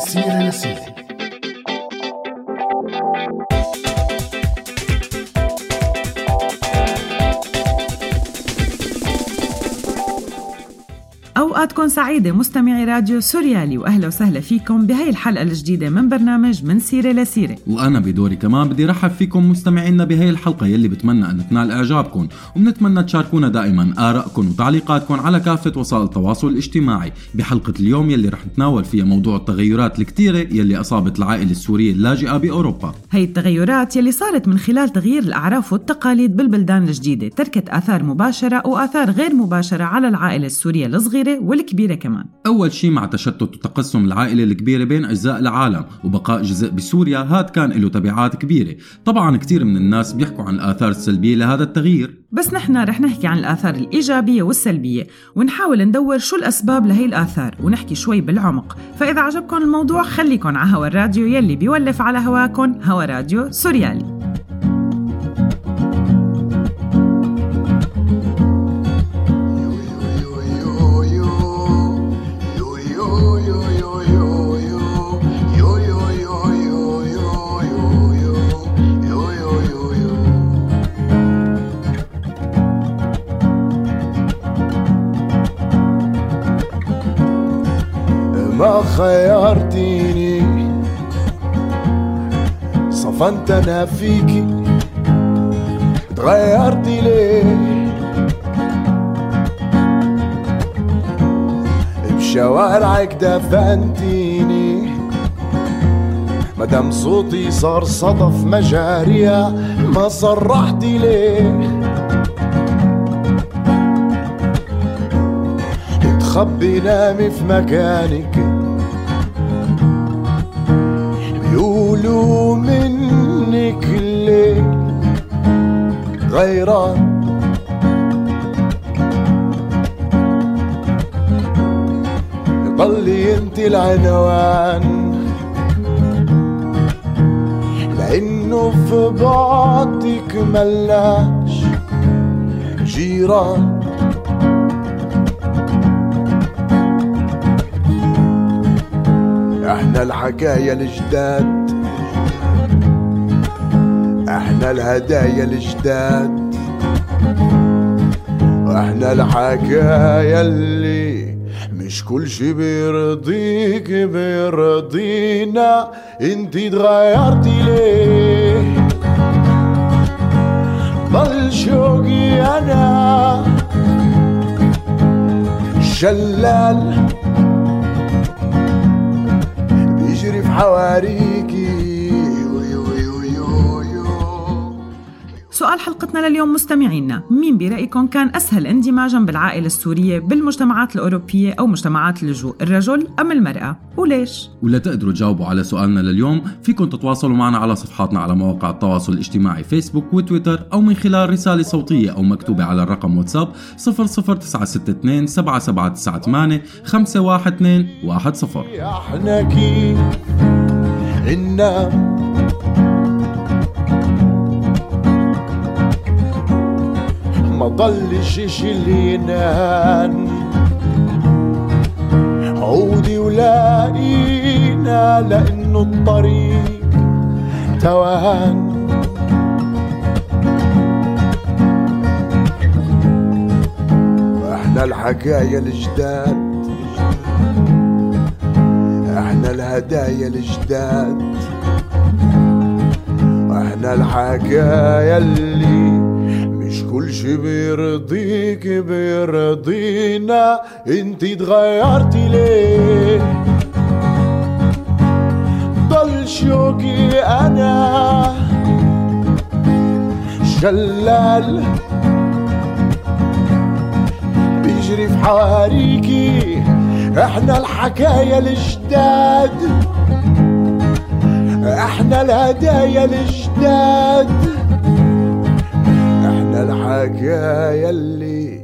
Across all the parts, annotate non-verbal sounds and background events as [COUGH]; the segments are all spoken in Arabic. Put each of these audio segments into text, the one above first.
سيرة لسيرة أوقاتكم سعيدة مستمعي راديو سوريالي وأهلا وسهلا فيكم بهي الحلقة الجديدة من برنامج من سيرة لسيرة. وأنا بدوري كمان بدي رحب فيكم مستمعينا بهي الحلقة يلي بتمنى أن تنال إعجابكم وبنتمنى تشاركونا دائما آرائكم وتعليقاتكم على كافة وسائل التواصل الاجتماعي. بحلقة اليوم يلي رح نتناول فيها موضوع التغيرات الكتيرة يلي أصابت العائلة السورية اللاجئة بأوروبا. هي التغيرات يلي صارت من خلال تغيير الأعراف والتقاليد بالبلدان الجديدة تركت آثار مباشرة وآثار غير مباشرة على العائلة السورية الصغيرة والكبيرة كمان. أول شيء مع تشتت وتقسم العائلة الكبيرة بين أجزاء العالم وبقاء جزء بسوريا هاد كان له تبعات كبيرة. طبعا كثير من الناس بيحكوا عن الآثار السلبية لهذا التغيير. بس نحن رح نحكي عن الآثار الإيجابية والسلبية ونحاول ندور شو الأسباب لهي الآثار ونحكي شوي بالعمق. فإذا عجبكم الموضوع خليكن على هوا الراديو يلي بيولف على هواكن هوا راديو سوريالي. خيرتيني. صفنت أنا فيكي تغيرتي ليه؟ بشوارعك دفنتيني. مدام صوتي صار صدف مجاريها ما صرحتي ليه؟ تخبي نامي في مكانك. بيقولوا منك الليل غيران ضلي انت العنوان لأنه في بعدك ملاش جيران. إحنا الحكاية الجداد الهدايا الجداد. إحنا الحكاية اللي مش كل شي بيرضيك بيرضينا. انتي اتغيرتي ليه؟ ضل شوقي أنا. شلال بيجري في حواريكي سؤال حلقتنا لليوم مستمعينا. مين برأيكم كان أسهل اندماجا بالعائلة السورية بالمجتمعات الأوروبية أو مجتمعات اللجوء الرجل أم المرأة؟ وليش؟ ولا تقدروا تجاوبوا على سؤالنا لليوم فيكم تتواصلوا معنا على صفحاتنا على مواقع التواصل الاجتماعي فيسبوك وتويتر أو من خلال رسالة صوتية أو مكتوبة على الرقم واتساب 00962 7798 512 10 إحنا كيف إنا ما ضلش شي اللي ينان عودي ولاقينا لأنه الطريق توهان. إحنا الحكاية الجداد. إحنا الهدايا الجداد. وإحنا الحكاية اللي مش بيرضيك بيرضينا انتي اتغيرتي ليه؟ ضل شوقي أنا. شلال بيجري في حواريكي. إحنا الحكاية الجداد إحنا الهدايا الجداد الحكاية اللي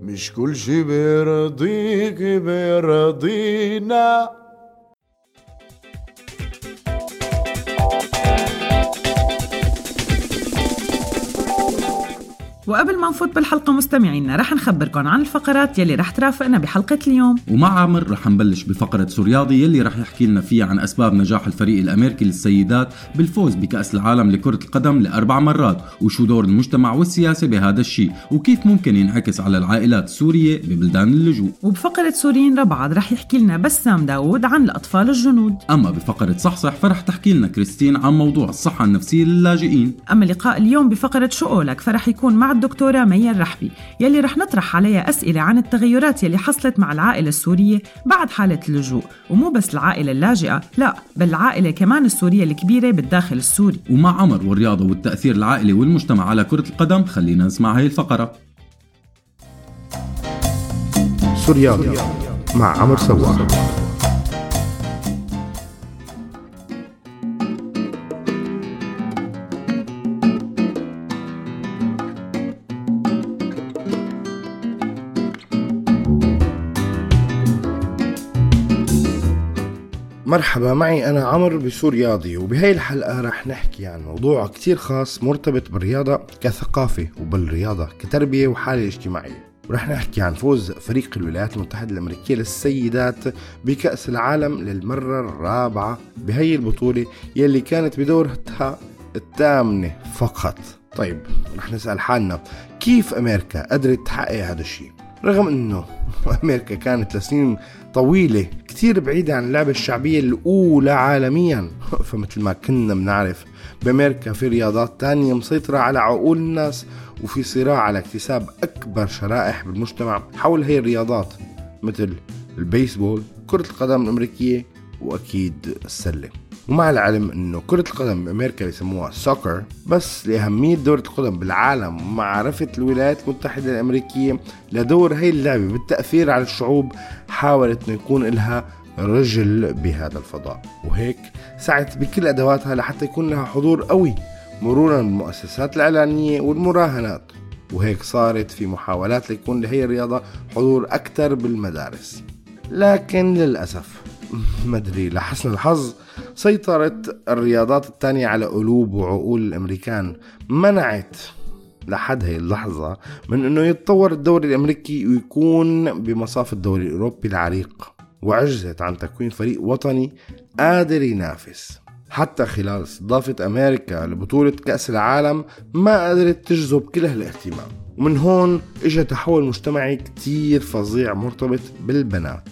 مش كل شي بيرضيك بيرضينا. وقبل ما نفوت بالحلقة مستمعينا رح نخبركم عن الفقرات يلي رح ترافقنا بحلقة اليوم. ومع عامر رح نبلش بفقرة سورياضي يلي رح يحكي لنا فيها عن أسباب نجاح الفريق الأمريكي للسيدات بالفوز بكأس العالم لكرة القدم لأربع مرات وشو دور المجتمع والسياسة بهذا الشيء وكيف ممكن ينعكس على العائلات السورية ببلدان اللجوء. وبفقرة سوريين ربعض رح يحكي لنا بسام داوود عن الأطفال الجنود. أما بفقرة صحصح فرح تحكي لنا كريستين عن موضوع الصحة النفسية للاجئين. أما لقاء اليوم بفقرة شو قولك فرح يكون مع الدكتورة مي الرحبي يلي رح نطرح عليها أسئلة عن التغيرات يلي حصلت مع العائلة السورية بعد حالة اللجوء. ومو بس العائلة اللاجئة لا بل العائلة كمان السورية الكبيرة بالداخل السوري. ومع عمر والرياضة والتأثير العائلي والمجتمع على كرة القدم خلينا نسمع هاي الفقرة. سوريالي مع عمر سواح مرحبا معي أنا عمر بسورياضي وبهي الحلقة رح نحكي عن موضوع كتير خاص مرتبط بالرياضة كثقافة وبالرياضة كتربية وحالة اجتماعية. ورح نحكي عن فوز فريق الولايات المتحدة الأمريكية للسيدات بكأس العالم للمرة الرابعة بهي البطولة يلي كانت بدورتها الثامنة فقط. طيب رح نسأل حالنا كيف أمريكا قدرت تحقق هذا الشيء؟ رغم إنه [LAUGHS] أمريكا كانت لسنين طويلة كتير بعيدة عن اللعبة الشعبية الأولى عالميا. [LAUGHS] فمثل ما كنا بنعرف بأمريكا في رياضات تانية مسيطرة على عقول الناس وفي صراع على اكتساب أكبر شرائح بالمجتمع حول هي الرياضات مثل البيسبول كرة القدم الأمريكية وأكيد السلة. ومع العلم إنه كرة القدم بأمريكا بيسموها سوكر بس لأهمية دورة القدم بالعالم ومعرفة الولايات المتحدة الأمريكية لدور هي اللعبة بالتأثير على الشعوب حاولت إنه يكون لها رجل بهذا الفضاء. وهيك سعت بكل أدواتها لحتى يكون لها حضور قوي مرورا بالمؤسسات الإعلانية والمراهنات. وهيك صارت في محاولات ليكون لهي الرياضة حضور أكثر بالمدارس. لكن للأسف [LAUGHS] مدري لحسن الحظ؟ سيطرت الرياضات الثانية على قلوب وعقول الأمريكان. منعت لحد هي اللحظة من أنه يتطور الدوري الأمريكي ويكون بمصاف الدوري الأوروبي العريق وعجزت عن تكوين فريق وطني قادر ينافس. حتى خلال استضافة أمريكا لبطولة كأس العالم ما قدرت تجذب كل هالاهتمام ومن هون اجى تحول مجتمعي كتير فظيع مرتبط بالبنات.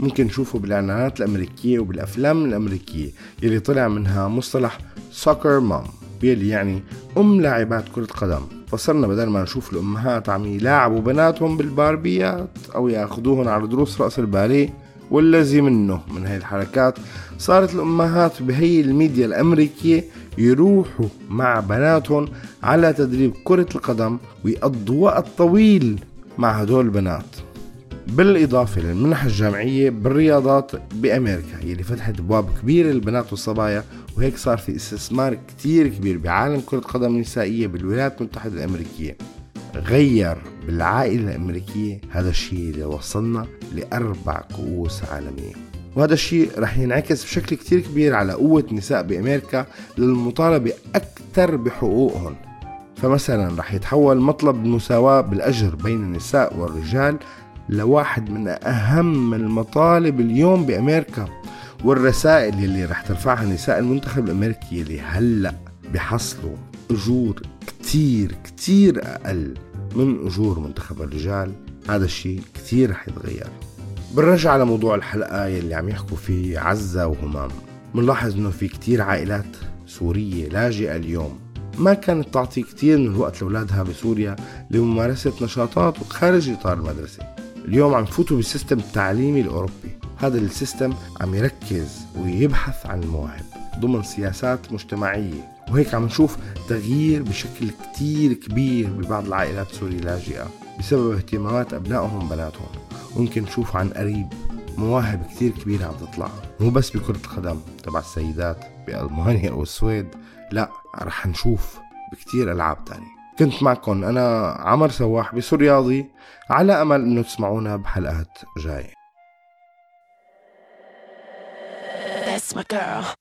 ممكن نشوفه بالإعلانات الأمريكية وبالأفلام الأمريكية. يلي طلع منها مصطلح سوكر مام يلي يعني أم لاعبات كرة قدم. فصرنا بدل ما نشوف الأمهات عم يلاعبوا بناتهم بالباربيات أو ياخذوهم على دروس رأس الباليه والذي منه. من هاي الحركات صارت الأمهات بهي الميديا الأمريكية يروحوا مع بناتهم على تدريب كرة القدم ويقضوا وقت طويل مع هدول البنات. بالإضافة للمنح الجامعية بالرياضات بأمريكا يلي فتحت أبواب كبيرة للبنات والصبايا وهيك صار في استثمار كتير كبير بعالم كرة القدم النسائية بالولايات المتحدة الأمريكية. غير بالعائلة الأمريكية هذا الشيء اللي وصلنا لأربع كؤوس عالمية. وهذا الشيء رح ينعكس بشكل كتير كبير على قوة النساء بأمريكا للمطالبة أكثر بحقوقهم. فمثلا رح يتحول مطلب المساواة بالأجر بين النساء والرجال لواحد من أهم المطالب اليوم بأمريكا والرسائل اللي رح ترفعها نساء المنتخب الأمريكي اللي هلأ بحصلوا أجور كتير كتير أقل من أجور منتخب الرجال. هذا الشيء كتير رح يتغير. بالرجع على موضوع الحلقة يلي عم يحكوا فيه عزة وهمام منلاحظ إنه في كتير عائلات سورية لاجئة اليوم. ما كانت تعطي كتير من الوقت لأولادها بسوريا لممارسة نشاطات خارج إطار المدرسة. اليوم عم فوتوا بال system التعليمي الأوروبي. هذا ال system عم يركز ويبحث عن المواهب ضمن سياسات مجتمعية. وهيك عم نشوف تغيير بشكل كتير كبير ببعض العائلات السورية اللاجئة بسبب اهتمامات أبنائهم وبناتهم. ممكن نشوف عن قريب مواهب كتير كبيرة عم تطلع. مو بس بكرة القدم تبع السيدات بألمانيا أو السويد لا رح نشوف بكتير ألعاب تانية. كنت معكم أنا عمر سواح بسورياضي على أمل أنه تسمعونا بحلقات جاية That's my girl.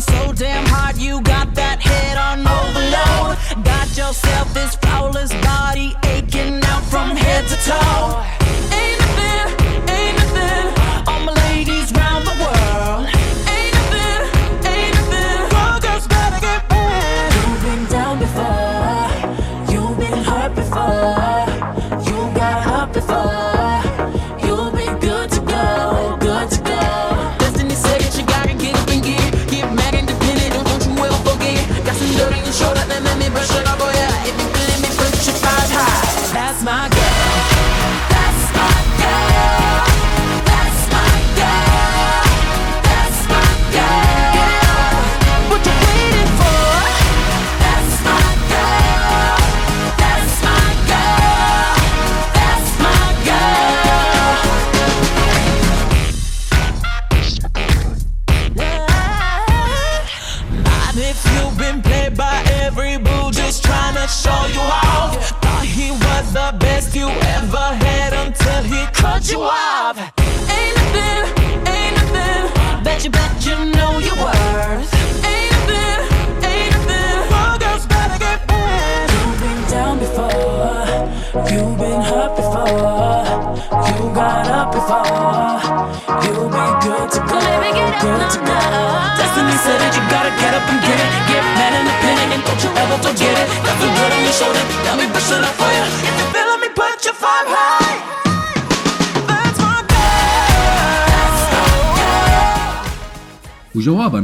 so damn hard you got that head on overload got yourself this flawless body aching out from head to toe Ain't nothing, ain't nothing. All my ladies round the world.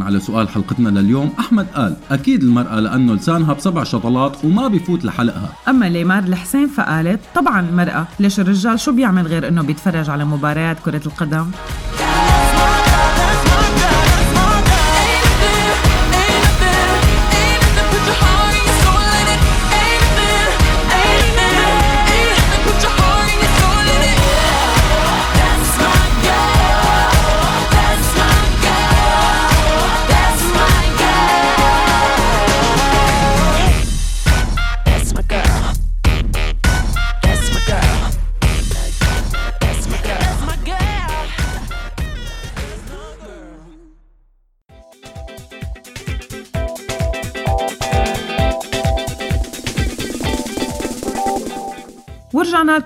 على سؤال حلقتنا لليوم. أحمد قال أكيد المرأة لأنه لسانها بسبع شطلات وما بفوت لحلقها. أما ليمار الحسين فقالت طبعا المرأة ليش الرجال شو بيعمل غير إنه بيتفرج على مباريات كرة القدم؟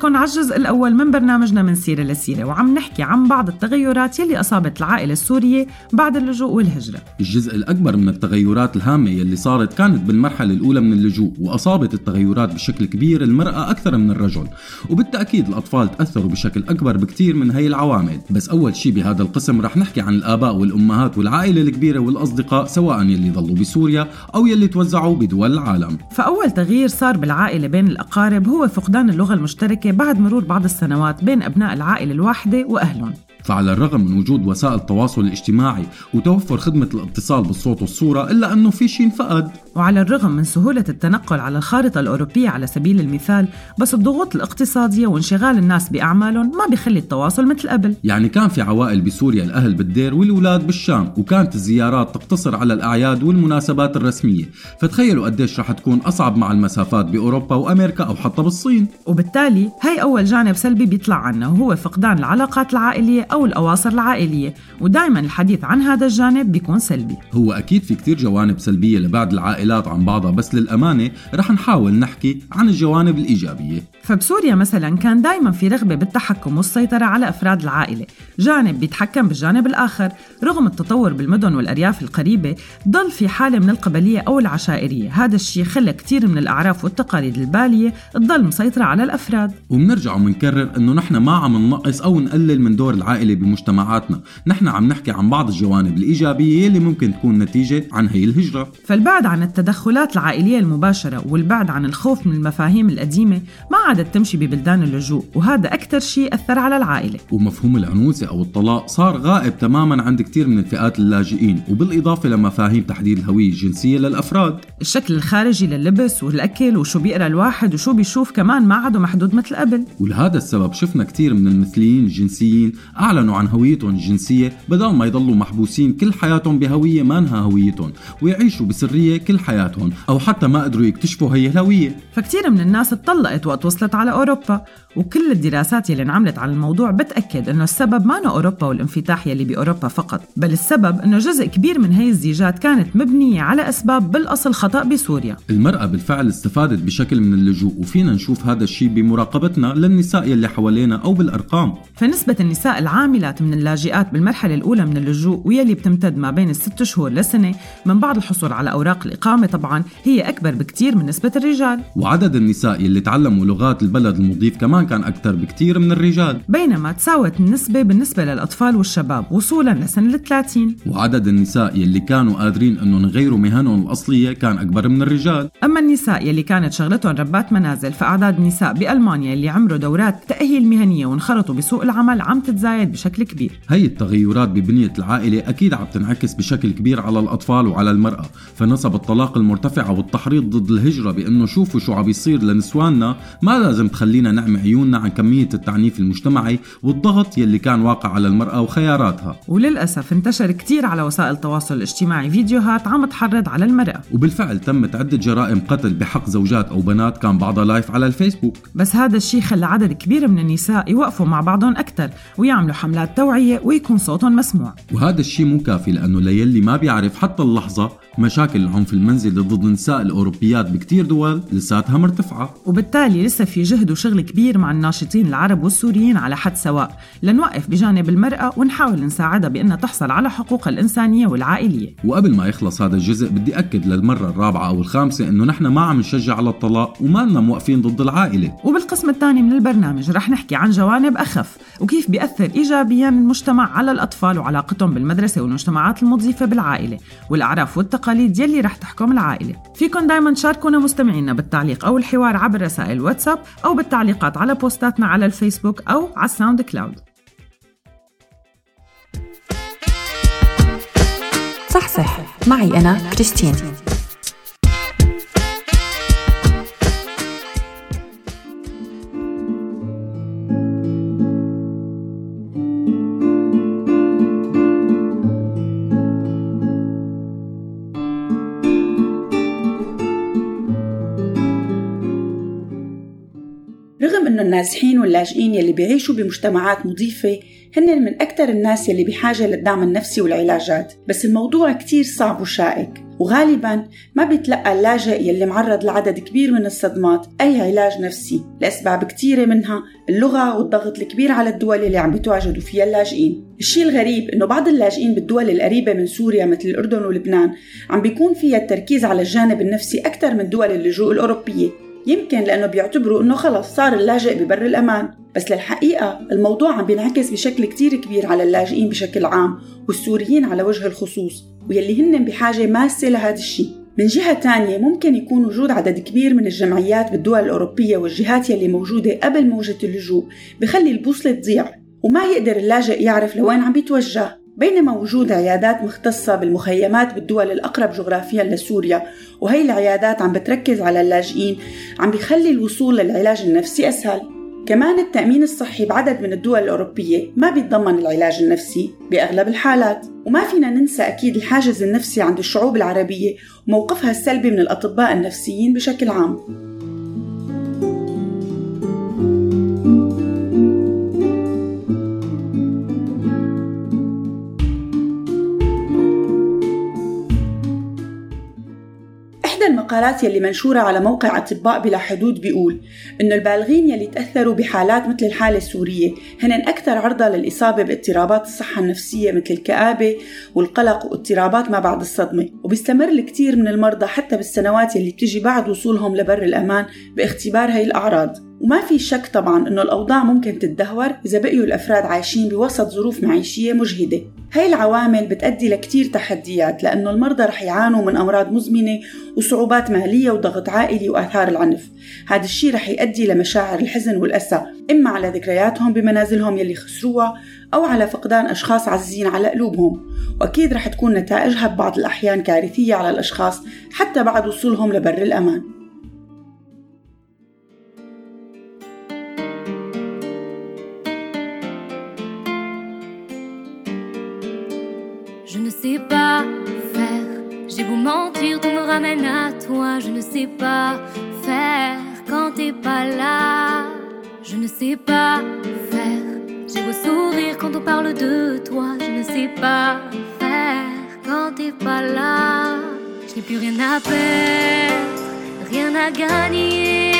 ورجعنا لكم على الجزء الأول من برنامجنا من سيرة لسيرة وعم نحكي عن بعض التغيرات يلي أصابت العائلة السورية بعد اللجوء والهجرة. الجزء الأكبر من التغيرات الهامة يلي صارت كانت بالمرحلة الأولى من اللجوء وأصابت التغيرات بشكل كبير المرأة أكثر من الرجل. وبالتأكيد الأطفال تأثروا بشكل أكبر بكتير من هي العوامل. بس أول شي بهذا القسم رح نحكي عن الآباء والأمهات والعائلة الكبيرة والأصدقاء سواء يلي ضلوا بسوريا أو يلي توزعوا بدول العالم. فأول تغيير صار بالعائلة بين الأقارب هو فقدان اللغة المشتركة بعد مرور بعض السنوات بين أبناء العائلة الواحدة وأهلهم. فعلى الرغم من وجود وسائل التواصل الاجتماعي وتوفر خدمة الاتصال بالصوت والصورة إلا أنه في شيء انفقد. وعلى الرغم من سهولة التنقل على الخارطة الأوروبية على سبيل المثال بس الضغوط الاقتصادية وانشغال الناس بأعمالهم ما بيخلي التواصل مثل قبل. يعني كان في عوائل بسوريا الأهل بالدير والأولاد بالشام وكانت الزيارات تقتصر على الأعياد والمناسبات الرسمية. فتخيلوا قديش رح تكون أصعب مع المسافات بأوروبا وأمريكا أو حتى بالصين. وبالتالي هي أول جانب سلبي بيطلع عنه وهو فقدان العلاقات العائلية أو الأواصر العائلية ودائما الحديث عن هذا الجانب بيكون سلبي. هو أكيد في كتير جوانب سلبية لبعض العائلات عن بعضها بس للأمانة رح نحاول نحكي عن الجوانب الإيجابية. فبسوريا مثلا كان دائما في رغبة بالتحكم والسيطرة على أفراد العائلة. جانب بيتحكم بالجانب الآخر رغم التطور بالمدن والأرياف القريبة ضل في حالة من القبلية أو العشائرية. هذا الشيء خلى كتير من الأعراف والتقاليد البالية تضل مسيطرة على الأفراد. وبنرجع وبنكرر إنه نحن ما عم ننقص أو نقلل من دور العائلة بمجتمعاتنا، نحن عم نحكي عن بعض الجوانب الإيجابية اللي ممكن تكون نتيجة عن هي الهجرة، فالبعد عن التدخلات العائلية المباشرة والبعد عن الخوف من المفاهيم القديمة ما عادت تمشي ببلدان اللجوء وهذا أكثر شيء أثر على العائلة. ومفهوم العنوسه أو الطلاق صار غائب تماما عند كثير من الفئات اللاجئين، وبالإضافة لمفاهيم تحديد الهوية الجنسية للأفراد، الشكل الخارجي لللبس والأكل وشو بيقرأ الواحد وشو بيشوف كمان ما عاده محدود مثل قبل. ولهذا السبب شفنا كثير من المثليين الجنسيين وأعلنوا عن هويتهم الجنسية بدل ما يضلوا محبوسين كل حياتهم بهوية ما انها هويتهم ويعيشوا بسرية كل حياتهم أو حتى ما قدروا يكتشفوا هي الهوية. فكتير من الناس اتطلقت وقت وصلت على أوروبا وكل الدراسات يلي انعملت على الموضوع بتأكد إنه السبب ما أوروبا والانفتاح يلي بأوروبا فقط بل السبب إنه جزء كبير من هي الزيجات كانت مبنية على أسباب بالأصل خطأ بسوريا. المرأة بالفعل استفادت بشكل من اللجوء وفينا نشوف هذا الشيء بمراقبتنا للنساء يلي حوالينا أو بالأرقام. فنسبة النساء العاملات من اللاجئات بالمرحلة الأولى من اللجوء ويلي بتمتد ما بين الست شهور لسنة. من بعد الحصول على أوراق الإقامة طبعا هي أكبر بكتير من نسبة الرجال. وعدد النساء يلي تعلموا لغات البلد المضيف كمان كان أكثر بكتير من الرجال. بينما تساوت النسبة بالنسبة للأطفال والشباب وصولا لسن ال 30 وعدد النساء يلي كانوا قادرين إنهم يغيروا مهنهم الأصلية كان أكبر من الرجال. أما النساء يلي كانت شغلتهم ربات منازل فأعداد النساء بألمانيا يلي عملوا دورات تأهيل مهنية وانخرطوا بسوق العمل عم تتزايد. بشكل كبير. هي التغيرات ببنية العائلة أكيد عم تنعكس بشكل كبير على الأطفال وعلى المرأة فنسب الطلاق المرتفعة والتحريض ضد الهجرة بأنه شوفوا شو عم يصير لنسواننا ما لازم تخلينا نعمي عيوننا عن كمية التعنيف المجتمعي والضغط يلي كان واقع على المرأة وخياراتها. وللأسف انتشر كتير على وسائل التواصل الاجتماعي فيديوهات عم تحرض على المرأة. وبالفعل تمت عدة جرائم قتل بحق زوجات أو بنات كان بعضها لايف على الفيسبوك. بس هذا الشيء خلى عدد كبير من النساء يوقفوا مع بعضهم أكثر ويعملوا حملات توعية ويكون صوتهم مسموع. وهذا الشيء مو كافي لأنه ليلي ما بيعرف حتى اللحظة مشاكل العنف المنزلي ضد النساء الأوروبيات بكتير دول لساتها مرتفعة. وبالتالي لسه في جهد وشغل كبير مع الناشطين العرب والسوريين على حد سواء. لنوقف بجانب المرأة ونحاول نساعدها بأنها تحصل على حقوقها الإنسانية والعائلية. وقبل ما يخلص هذا الجزء بدي أكد للمرة الرابعة أو الخامسة إنه نحن ما عم نشجع على الطلاق وما لنا موقفين ضد العائلة. وبالقسم الثاني من البرنامج رح نحكي عن جوانب أخف وكيف بيأثر إيجابيا المجتمع على الأطفال وعلاقتهم بالمدرسة والمجتمعات المضيفة بالعائلة والأعراف والتقاليد يلي رح تحكم العائلة. فيكن دايما تشاركونا مستمعينا بالتعليق أو الحوار عبر رسائل واتساب أو بالتعليقات على بوستاتنا على الفيسبوك أو على ال SoundCloud صح صح معي أنا كريستين. انه النازحين واللاجئين يلي بيعيشوا بمجتمعات مضيفة هن من أكثر الناس يلي بحاجة للدعم النفسي والعلاجات. بس الموضوع كتير صعب وشائك وغالبا ما بيتلقى اللاجئ يلي معرض لعدد كبير من الصدمات أي علاج نفسي لأسباب كتيرة منها اللغة والضغط الكبير على الدول اللي عم بيتواجدوا فيها اللاجئين. الشيء الغريب إنه بعض اللاجئين بالدول القريبة من سوريا مثل الأردن ولبنان عم بيكون فيها التركيز على الجانب النفسي أكثر من دول اللجوء الأوروبية. يمكن لأنه بيعتبروا إنه خلص صار اللاجئ ببر الأمان. بس للحقيقة الموضوع عم بينعكس بشكل كتير كبير على اللاجئين بشكل عام والسوريين على وجه الخصوص ويلي هن بحاجة ماسة لهذا الشيء. من جهة تانية ممكن يكون وجود عدد كبير من الجمعيات بالدول الأوروبية والجهات يلي موجودة قبل موجة اللجوء بخلي البوصلة تضيع وما يقدر اللاجئ يعرف لوين عم بيتوجه. بينما وجود عيادات مختصة بالمخيمات بالدول الأقرب جغرافيا لسوريا وهي العيادات عم بتركز على اللاجئين عم بيخلي الوصول للعلاج النفسي أسهل. كمان التأمين الصحي بعدد من الدول الأوروبية ما بيتضمن العلاج النفسي بأغلب الحالات. وما فينا ننسى أكيد الحاجز النفسي عند الشعوب العربية وموقفها السلبي من الأطباء النفسيين بشكل عام. المقالات يلي منشورة على موقع أطباء بلا حدود بيقول إنه البالغين يلي تأثروا بحالات مثل الحالة السورية هن أكثر عرضة للإصابة باضطرابات الصحة النفسية مثل الكآبة والقلق واضطرابات ما بعد الصدمة وبيستمر الكثير من المرضى حتى بالسنوات يلي بتجي بعد وصولهم لبر الأمان باختبار هاي الأعراض. وما في شك طبعا إنه الأوضاع ممكن تتدهور إذا بقيوا الأفراد عايشين بوسط ظروف معيشية مجهدة. هاي العوامل بتأدي لكتير تحديات لأنه المرضى رح يعانوا من أمراض مزمنة وصعوبات مالية وضغط عائلي وآثار العنف. هذا الشيء رح يؤدي لمشاعر الحزن والأسى إما على ذكرياتهم بمنازلهم يلي خسروها أو على فقدان أشخاص عزيزين على قلوبهم. وأكيد رح تكون نتائجها ببعض الأحيان كارثية على الأشخاص حتى بعد وصولهم لبر الأمان. Mentir, tout me ramène à toi. Je ne sais pas faire quand t'es pas là. Je ne sais pas faire. J'ai beau sourire quand on parle de toi. Je ne sais pas faire quand t'es pas là. Je n'ai plus rien à perdre, rien à gagner.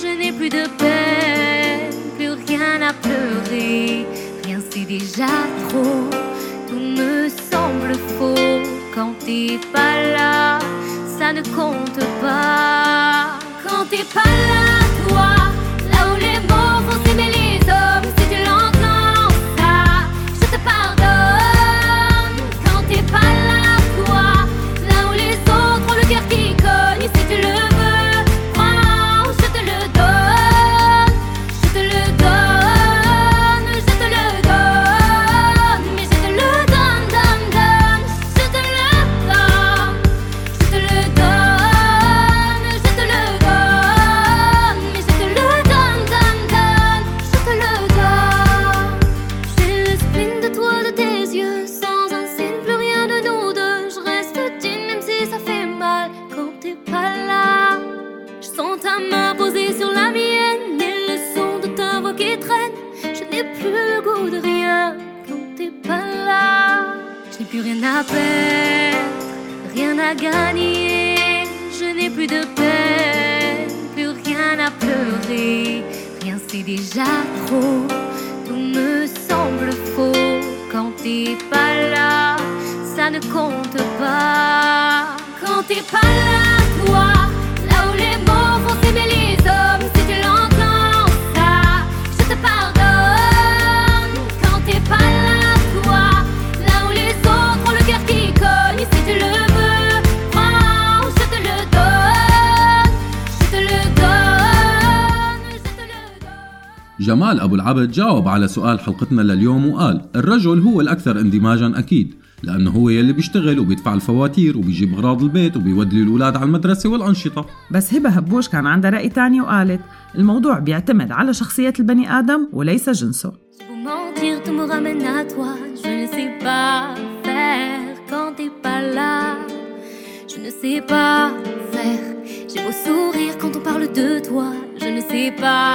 Je n'ai plus de peine, plus rien à pleurer. Rien c'est déjà trop. Tout me semble faux quand t'es pas là. Ça ne compte pas quand t'es pas là, العبد جاوب على سؤال حلقتنا لليوم وقال الرجل هو الأكثر اندماجا أكيد لأنه هو يلي بيشتغل وبيدفع الفواتير وبيجيب أغراض البيت وبيودي الأولاد على المدرسة والأنشطة بس هبة هبوش كان عندها رأي تاني وقالت الموضوع بيعتمد على شخصية البني آدم وليس جنسه ne sais pas faire. J'ai beau sourire quand on parle de toi. Je ne sais pas.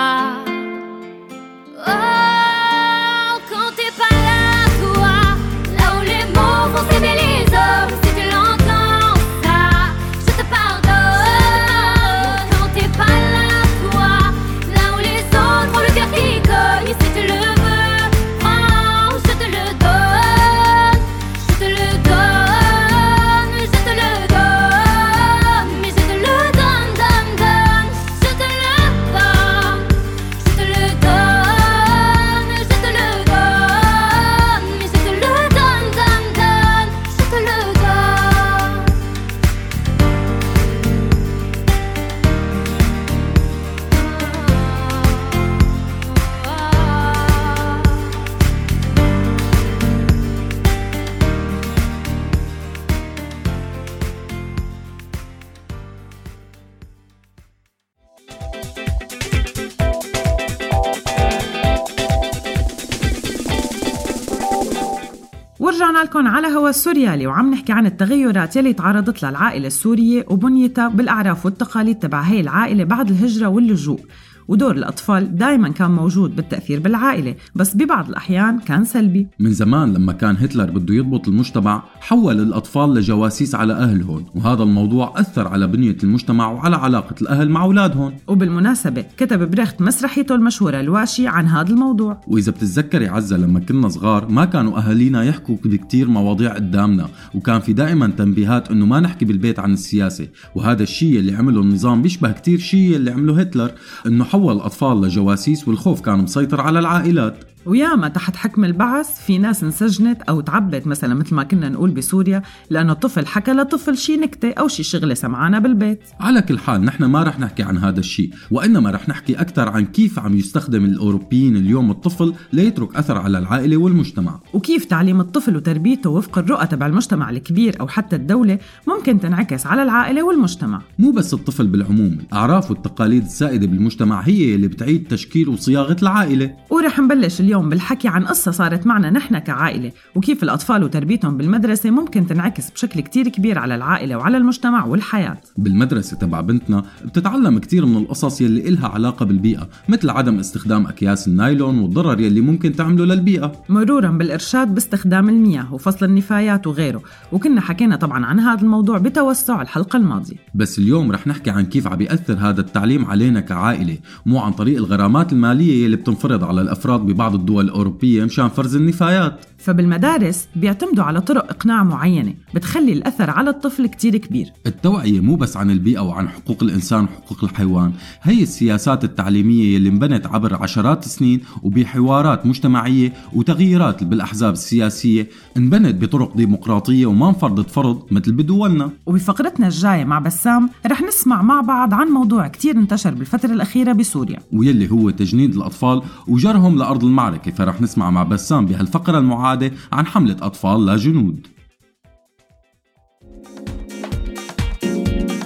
السوريالي وعم نحكي عن التغيرات يلي تعرضت لها العائلة السورية وبنيتها بالأعراف والتقاليد تبع هي العائلة بعد الهجرة واللجوء. ودور الأطفال دايما كان موجود بالتأثير بالعائلة بس ببعض الأحيان كان سلبي. من زمان لما كان هتلر بده يضبط المجتمع حول الأطفال لجواسيس على أهلهم وهذا الموضوع أثر على بنية المجتمع وعلى علاقة الأهل مع أولادهم. وبالمناسبة كتب بريخت مسرحيته المشهورة الواشي عن هذا الموضوع. وإذا بتتذكري عزة لما كنا صغار ما كانوا أهالينا يحكوا بكتير مواضيع قدامنا وكان في دائما تنبيهات إنه ما نحكي بالبيت عن السياسة وهذا الشيء اللي عمله النظام بيشبه كتير شيء اللي عمله هتلر إنه حول الأطفال لجواسيس والخوف كان مسيطر على العائلات. وياما تحت حكم البعث في ناس انسجنت أو تعبت مثلا مثل ما كنا نقول بسوريا لأنه طفل حكى لطفل شي نكتة أو شي شغلة سمعانه بالبيت. على كل حال نحن ما رح نحكي عن هذا الشيء وإنما رح نحكي أكثر عن كيف عم يستخدم الأوروبيين اليوم الطفل ليترك أثر على العائلة والمجتمع. وكيف تعليم الطفل وتربيته وفق الرؤى تبع المجتمع الكبير أو حتى الدولة ممكن تنعكس على العائلة والمجتمع. مو بس الطفل بالعموم الأعراف والتقاليد السائدة بالمجتمع هي اللي بتعيد تشكيل وصياغة العائلة. ورح نبلش اليوم اليوم بالحكي عن قصة صارت معنا نحن كعائلة وكيف الأطفال وتربيتهم بالمدرسة ممكن تنعكس بشكل كتير كبير على العائلة وعلى المجتمع والحياة. بالمدرسة تبع بنتنا بتتعلم كتير من القصص يلي إلها علاقة بالبيئة مثل عدم استخدام أكياس النايلون والضرر يلي ممكن تعمله للبيئة. مرورا بالإرشاد باستخدام المياه وفصل النفايات وغيره وكنا حكينا طبعا عن هذا الموضوع بتوسع الحلقة الماضية. بس اليوم رح نحكي عن كيف عم بيأثر هذا التعليم علينا كعائلة مو عن طريق الغرامات المالية يلي بتنفرض على الأفراد ببعض الدول الأوروبية مشان فرز النفايات. فبالمدارس بيعتمدوا على طرق إقناع معينة بتخلي الأثر على الطفل كتير كبير. التوعية مو بس عن البيئة وعن حقوق الإنسان وحقوق الحيوان هي السياسات التعليمية يلي انبنت عبر عشرات السنين وبحوارات مجتمعية وتغييرات بالأحزاب السياسية انبنت بطرق ديمقراطية وما انفرضت فرض مثل بدولنا. وبفقرتنا الجاية مع بسام رح نسمع مع بعض عن موضوع كتير انتشر بالفترة الأخيرة بسوريا. ويلي هو تجنيد الأطفال وجرهم لأرض المعركة فرح نسمع مع بسام بهالفقرة المعادة عن حملة أطفال لا جنود.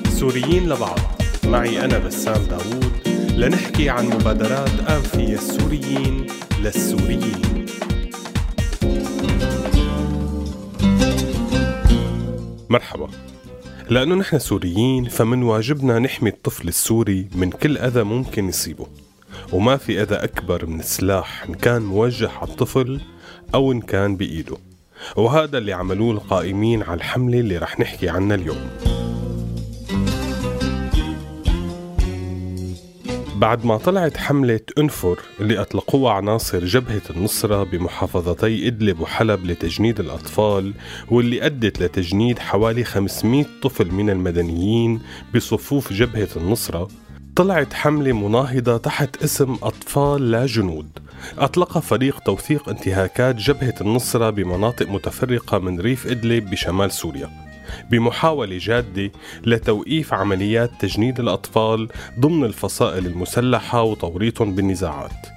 سوريين لبعض. معي أنا بسام داوود. لنحكي عن مبادرات آنفية السوريين للسوريين. مرحبا. لأنه نحن سوريين فمن واجبنا نحمي الطفل السوري من كل أذى ممكن يصيبه. وما في أذى أكبر من السلاح إن كان موجه على الطفل أو إن كان بإيده. وهذا اللي عملوه القائمين على الحملة اللي رح نحكي عنها اليوم. بعد ما طلعت حملة أنفر اللي أطلقوها عناصر جبهة النصرة بمحافظتي إدلب وحلب لتجنيد الأطفال واللي أدت لتجنيد حوالي 500 طفل من المدنيين بصفوف جبهة النصرة طلعت حملة مناهضة تحت اسم أطفال لا جنود. أطلق فريق توثيق انتهاكات جبهة النصرة بمناطق متفرقة من ريف إدلب بشمال سوريا. بمحاولة جادة لتوقيف عمليات تجنيد الأطفال ضمن الفصائل المسلحة وتوريطهم بالنزاعات.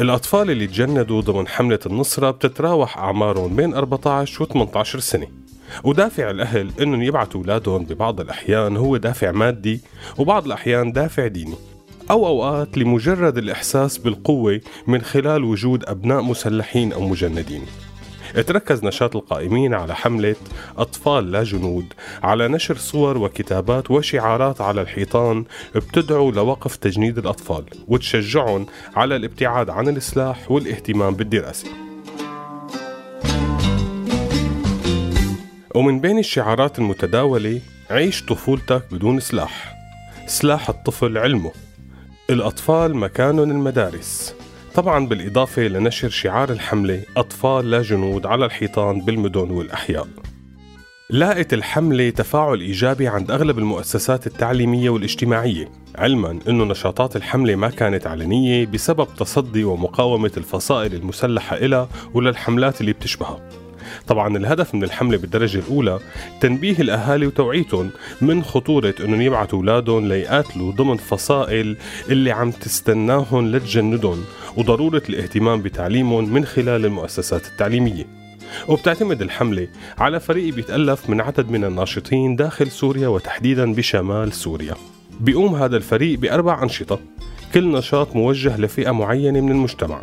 الأطفال اللي تجندوا ضمن حملة النصرة بتتراوح أعمارهم بين 14 و 18 سنة. ودافع الأهل إنهم يبعتوا أولادهم ببعض الأحيان هو دافع مادي وبعض الأحيان دافع ديني. أو أوقات لمجرد الإحساس بالقوة من خلال وجود أبناء مسلحين أو مجندين. تركز نشاط القائمين على حملة أطفال لا جنود على نشر صور وكتابات وشعارات على الحيطان بتدعو لوقف تجنيد الأطفال وتشجعهم على الابتعاد عن السلاح والاهتمام بالدراسة. ومن بين الشعارات المتداولة عيش طفولتك بدون سلاح. سلاح الطفل علمه. الأطفال مكانهم المدارس. طبعا بالإضافة لنشر شعار الحملة أطفال لا جنود على الحيطان بالمدن والأحياء. لاقت الحملة تفاعل إيجابي عند أغلب المؤسسات التعليمية والاجتماعية علما أن نشاطات الحملة ما كانت علنية بسبب تصدي ومقاومة الفصائل المسلحة إلى وللحملات اللي بتشبهها. طبعا الهدف من الحملة بالدرجة الأولى تنبيه الأهالي وتوعيتهم من خطورة أنهم يبعثوا أولادهم ليقاتلوا ضمن فصائل اللي عم تستناهم لتجندهم وضرورة الاهتمام بتعليمهم من خلال المؤسسات التعليمية. وبتعتمد الحملة على فريق بيتألف من عدد من الناشطين داخل سوريا وتحديدا بشمال سوريا. بيقوم هذا الفريق بأربع أنشطة كل نشاط موجه لفئة معينة من المجتمع.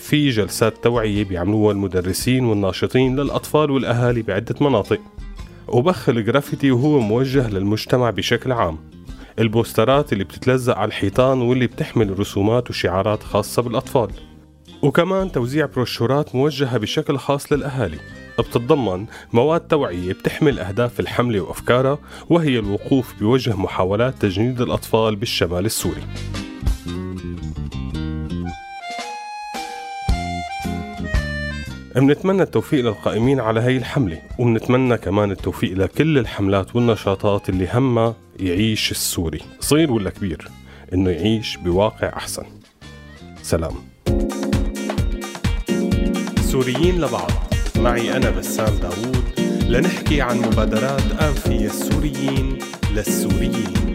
في جلسات توعية بيعملوها المدرسين والناشطين للأطفال والأهالي بعدة مناطق. وبخ الجرافيتي وهو موجه للمجتمع بشكل عام. البوسترات اللي بتتلزق على الحيطان واللي بتحمل رسومات وشعارات خاصة بالأطفال. وكمان توزيع بروشورات موجهة بشكل خاص للأهالي. بتتضمن مواد توعية بتحمل أهداف الحملة وأفكارها وهي الوقوف بوجه محاولات تجنيد الأطفال بالشمال السوري. بنتمنى التوفيق للقائمين على هي الحملة وبنتمنى كمان التوفيق لكل الحملات والنشاطات اللي همها يعيش السوري. صغير ولا كبير إنه يعيش بواقع أحسن. سلام. سوريين لبعض. معي أنا بسام داوود لنحكي عن مبادرات آنفية السوريين للسوريين.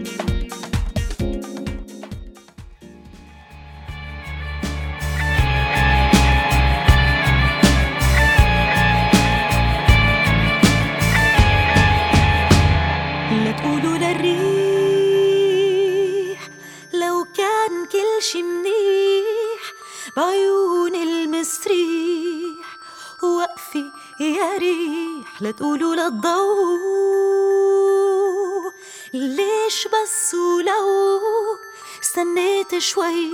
شوي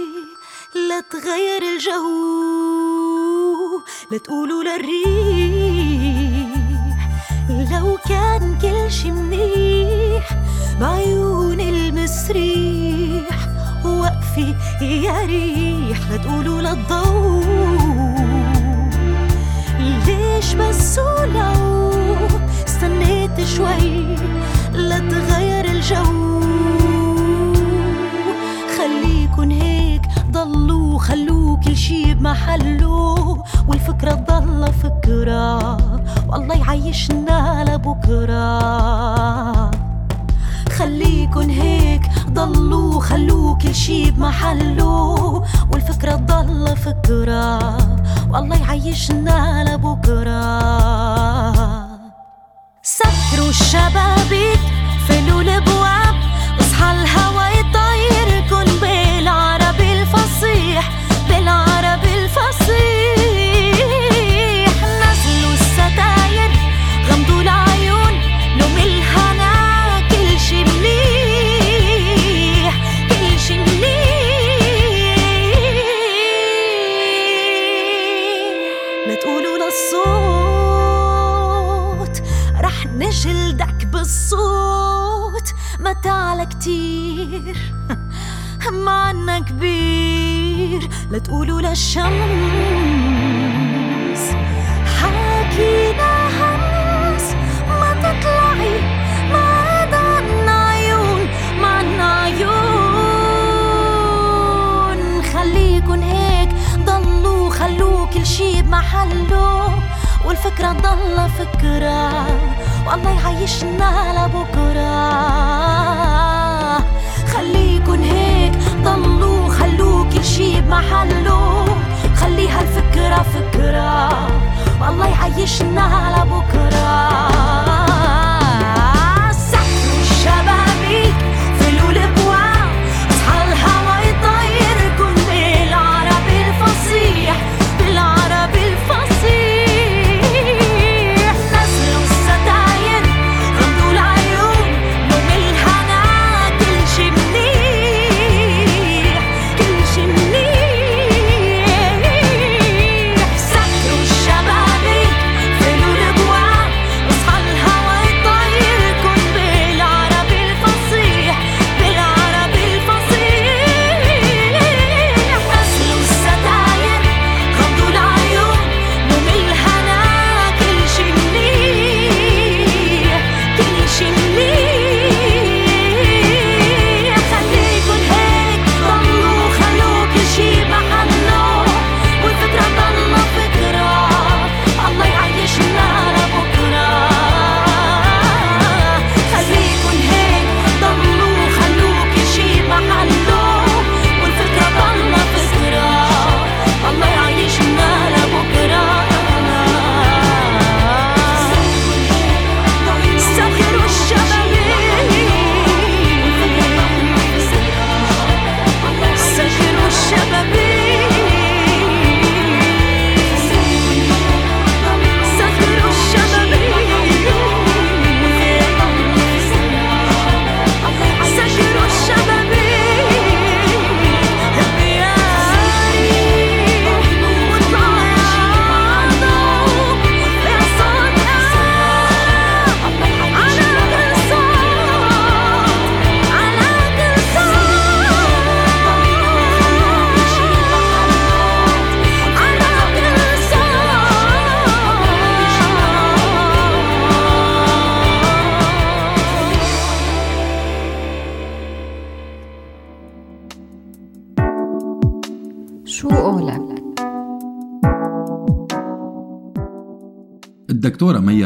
لا تغير الجو. لا تقولوا للريح لو كان كل شي منيح بعيون المسريح. وقفي يا ريح لا تقولوا للضوء ليش بس ولو استنيت شوي لا تغير الجو. خليكن هيك ضلوا خلوا كل شي بمحله. والفكرة تضل فكرة والله يعيشنا لبكرة. خليكن هيك ضلوا خلوا كل شي بمحله. والفكرة تضل فكرة والله يعيشنا لبكرة. سكروا الشبابيك فلوا الأبواب اصحى الهوا.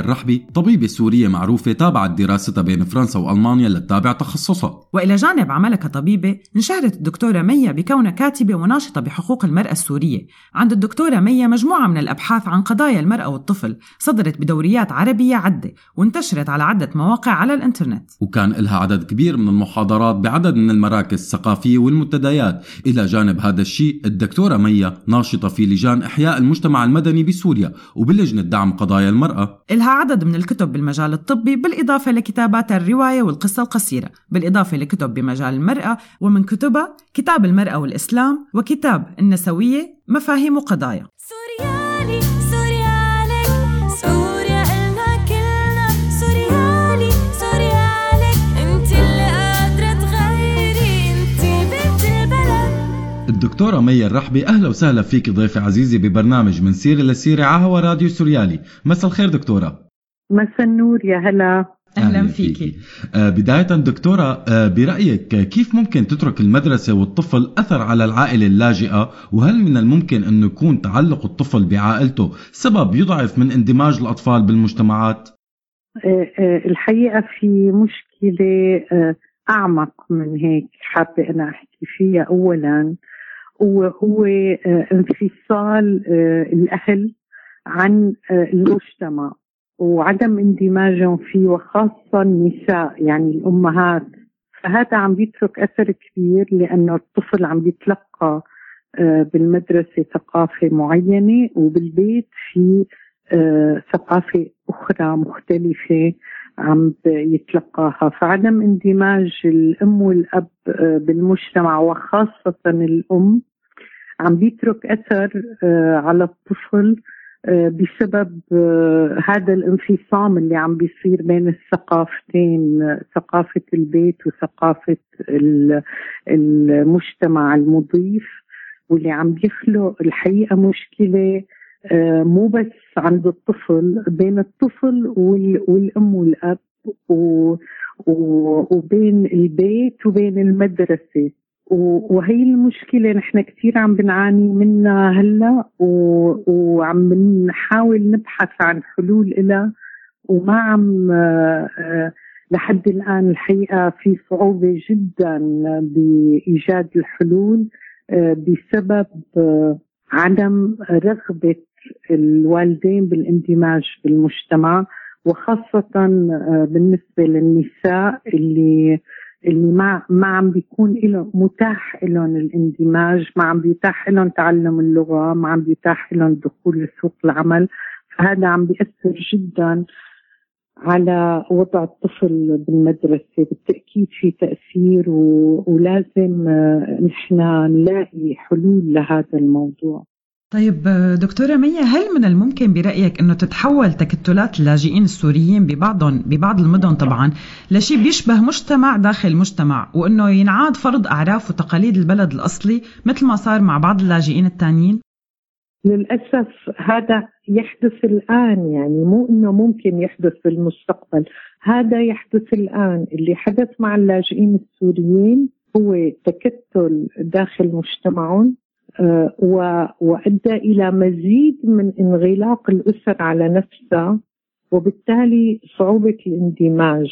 الدكتورة الرحبي طبيبة سورية معروفة تابعت دراستها بين فرنسا وألمانيا لتتابع تخصصها. وإلى جانب عملها كطبيبة انشهرت الدكتورة ميا بكونها كاتبة وناشطة بحقوق المرأة السورية. عند الدكتورة ميا مجموعة من الأبحاث عن قضايا المرأة والطفل صدرت بدوريات عربية عدة وانتشرت على عدة مواقع على الإنترنت. وكان لها عدد كبير من المحاضرات بعدد من المراكز الثقافية والمنتديات. إلى جانب هذا الشيء الدكتورة ميا ناشطة في لجان إحياء المجتمع المدني بسوريا وبلجنة دعم قضايا المرأة. المرأة إلها عدد من الكتب بالمجال الطبي بالإضافة لكتابات الرواية والقصة القصيرة. بالإضافة لكتب بمجال المرأة ومن كتبها كتاب المرأة والإسلام وكتاب النسوية مفاهيم وقضايا. سوريالي سوريالك سوريا إلنا كلنا. سوريالي سوريالك أنت اللي قادرة تغيري. أنت بنت البلد. الدكتورة مي الرحبي أهلا وسهلا فيك ضيفة عزيزة ببرنامج من سيرة لسيرة عهوى راديو سوريالي. مساء الخير دكتورة. مساء النور يا هلا. أهلا فيكي آه، بداية دكتورة آه، برأيك آه، كيف ممكن تترك المدرسة والطفل أثر على العائلة اللاجئة؟ وهل من الممكن أن يكون تعلق الطفل بعائلته سبب يضعف من اندماج الأطفال بالمجتمعات؟ الحقيقة في مشكلة آه، أعمق من هيك حابة أنا أحكي فيها. أولا وهو انفصال الأهل عن المجتمع. وعدم اندماجهم فيه وخاصة النساء يعني الأمهات. فهذا عم بيترك أثر كبير لأنه الطفل عم بيتلقى آه، بالمدرسة ثقافة معينة وبالبيت في آه، ثقافة أخرى مختلفة عم يتلقاها فعدم اندماج الأم والأب آه، بالمجتمع وخاصة الأم عم بيترك أثر على الطفل بسبب آه، هذا الانفصام اللي عم بيصير بين الثقافتين آه، ثقافة البيت وثقافة ال- المجتمع المضيف واللي عم بيخلق الحقيقة مشكلة آه، مو بس عند الطفل بين الطفل وال- والأم والأب وبين البيت وبين المدرسة. وهي المشكلة نحن كثير عم بنعاني منها هلا وعم نحاول نبحث عن حلول لها وما عم آه، لحد الآن الحقيقة في صعوبة جدا بإيجاد الحلول آه، بسبب آه، عدم رغبة الوالدين بالإندماج بالمجتمع وخاصة بالنسبة للنساء اللي اللي ما ما عم بيكون له متاح لهم الاندماج ما عم بيتاح لهم تعلم اللغة ما عم بيتاح لهم الدخول لسوق العمل. فهذا عم بيأثر جدا على وضع الطفل بالمدرسة. بالتأكيد في تأثير و... ولازم نحن نلاقي حلول لهذا الموضوع. طيب دكتورة مية هل من الممكن برأيك أنه تتحول تكتلات اللاجئين السوريين ببعضهم ببعض المدن طبعا لشيء بيشبه مجتمع داخل مجتمع وأنه ينعاد فرض أعراف وتقاليد البلد الأصلي مثل ما صار مع بعض اللاجئين التانيين؟ للأسف هذا يحدث الآن يعني مو إنه ممكن يحدث في المستقبل هذا يحدث الآن اللي حدث مع اللاجئين السوريين هو تكتل داخل مجتمعهم وأدى إلى مزيد من انغلاق الأسر على نفسها وبالتالي صعوبة الاندماج.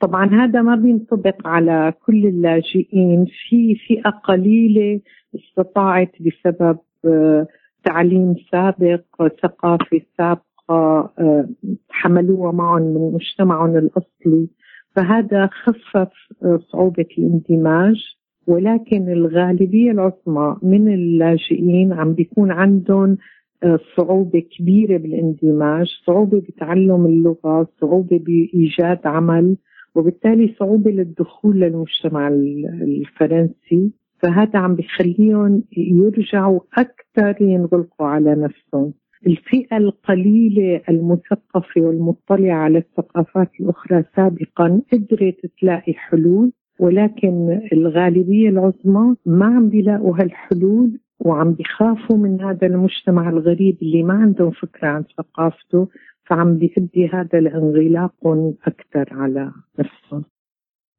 طبعا هذا ما بينطبق على كل اللاجئين في فئة قليلة استطاعت بسبب آه، تعليم سابق ثقافة سابقة آه، حملوها معهم من مجتمعهم الأصلي. فهذا خفف آه، صعوبة الاندماج. ولكن الغالبية العظمى من اللاجئين عم بيكون عندهم آه، صعوبة كبيرة بالاندماج صعوبة بتعلم اللغة صعوبة بإيجاد عمل وبالتالي صعوبة للدخول للمجتمع ال- الفرنسي. فهذا عم بيخليهم يرجعوا أكثر ينغلقوا على نفسهم. الفئة القليلة المثقفة والمطلعة على الثقافات الأخرى سابقا قدرت تلاقي حلول. ولكن الغالبية العظمى ما عم بيلاقوا هالحلول وعم بيخافوا من هذا المجتمع الغريب اللي ما عندهم فكرة عن ثقافته فعم بيؤدي هذا لانغلاقهم أكثر على نفسهم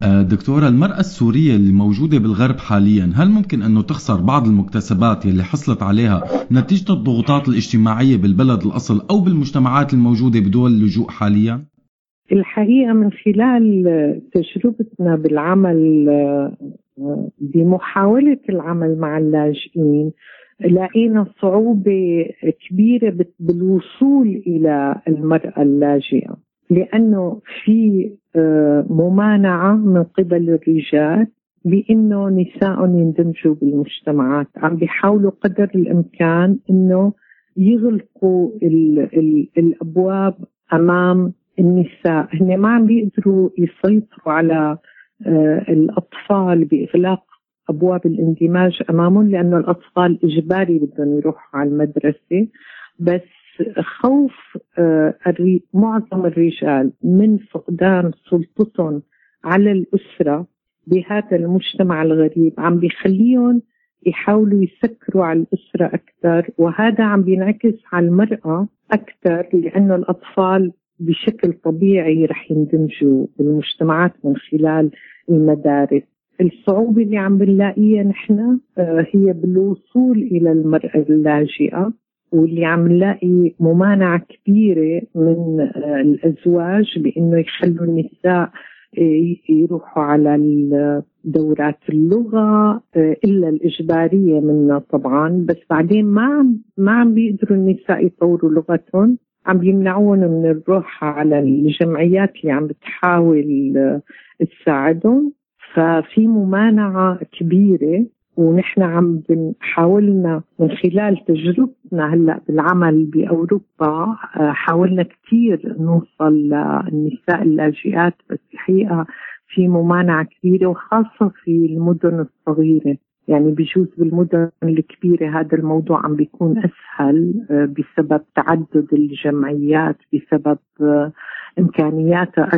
آه، دكتورة المرأة السورية اللي موجودة بالغرب حاليا هل ممكن أنه تخسر بعض المكتسبات يلي حصلت عليها نتيجة الضغوطات الاجتماعية بالبلد الأصل أو بالمجتمعات الموجودة بدول اللجوء حاليا؟ الحقيقة من خلال تجربتنا بالعمل بمحاولة العمل مع اللاجئين لقينا صعوبة كبيرة بالوصول إلى المرأة اللاجئة. لأنه في آه، ممانعة من قبل الرجال بأنه نساء يندمجوا بالمجتمعات. عم بيحاولوا قدر الإمكان أنه يغلقوا ال ال الأبواب أمام النساء هن ما عم بيقدروا يسيطروا على آه، الأطفال بإغلاق أبواب الاندماج أمامهم لأنه الأطفال إجباري بدهم يروحوا على المدرسة. بس خوف آه، معظم الرجال من فقدان سلطتهم على الأسرة بهذا المجتمع الغريب عم بيخليهم يحاولوا يسكروا على الأسرة أكثر وهذا عم بينعكس على المرأة أكثر لأنه الأطفال بشكل طبيعي رح يندمجوا بالمجتمعات من خلال المدارس. الصعوبة اللي عم بنلاقيها نحن آه، هي بالوصول إلى المرأة اللاجئة واللي عم نلاقي ممانعة كبيرة من آه، الأزواج بأنه يخلوا النساء يروحوا على دورات اللغة آه، إلا الإجبارية منها طبعا. بس بعدين ما عم ما عم بيقدروا النساء يطوروا لغتهم. عم بيمنعون من الروح على الجمعيات اللي عم بتحاول آه، تساعدهم. ففي ممانعة كبيرة ونحن عم حاولنا من خلال تجربتنا هلأ بالعمل بأوروبا آه، حاولنا كثير نوصل للنساء اللاجئات. بس الحقيقة في ممانعة كبيرة وخاصة في المدن الصغيرة. يعني بجوز بالمدن الكبيرة هذا الموضوع عم بيكون أسهل آه، بسبب تعدد الجمعيات بسبب آه، إمكانياتها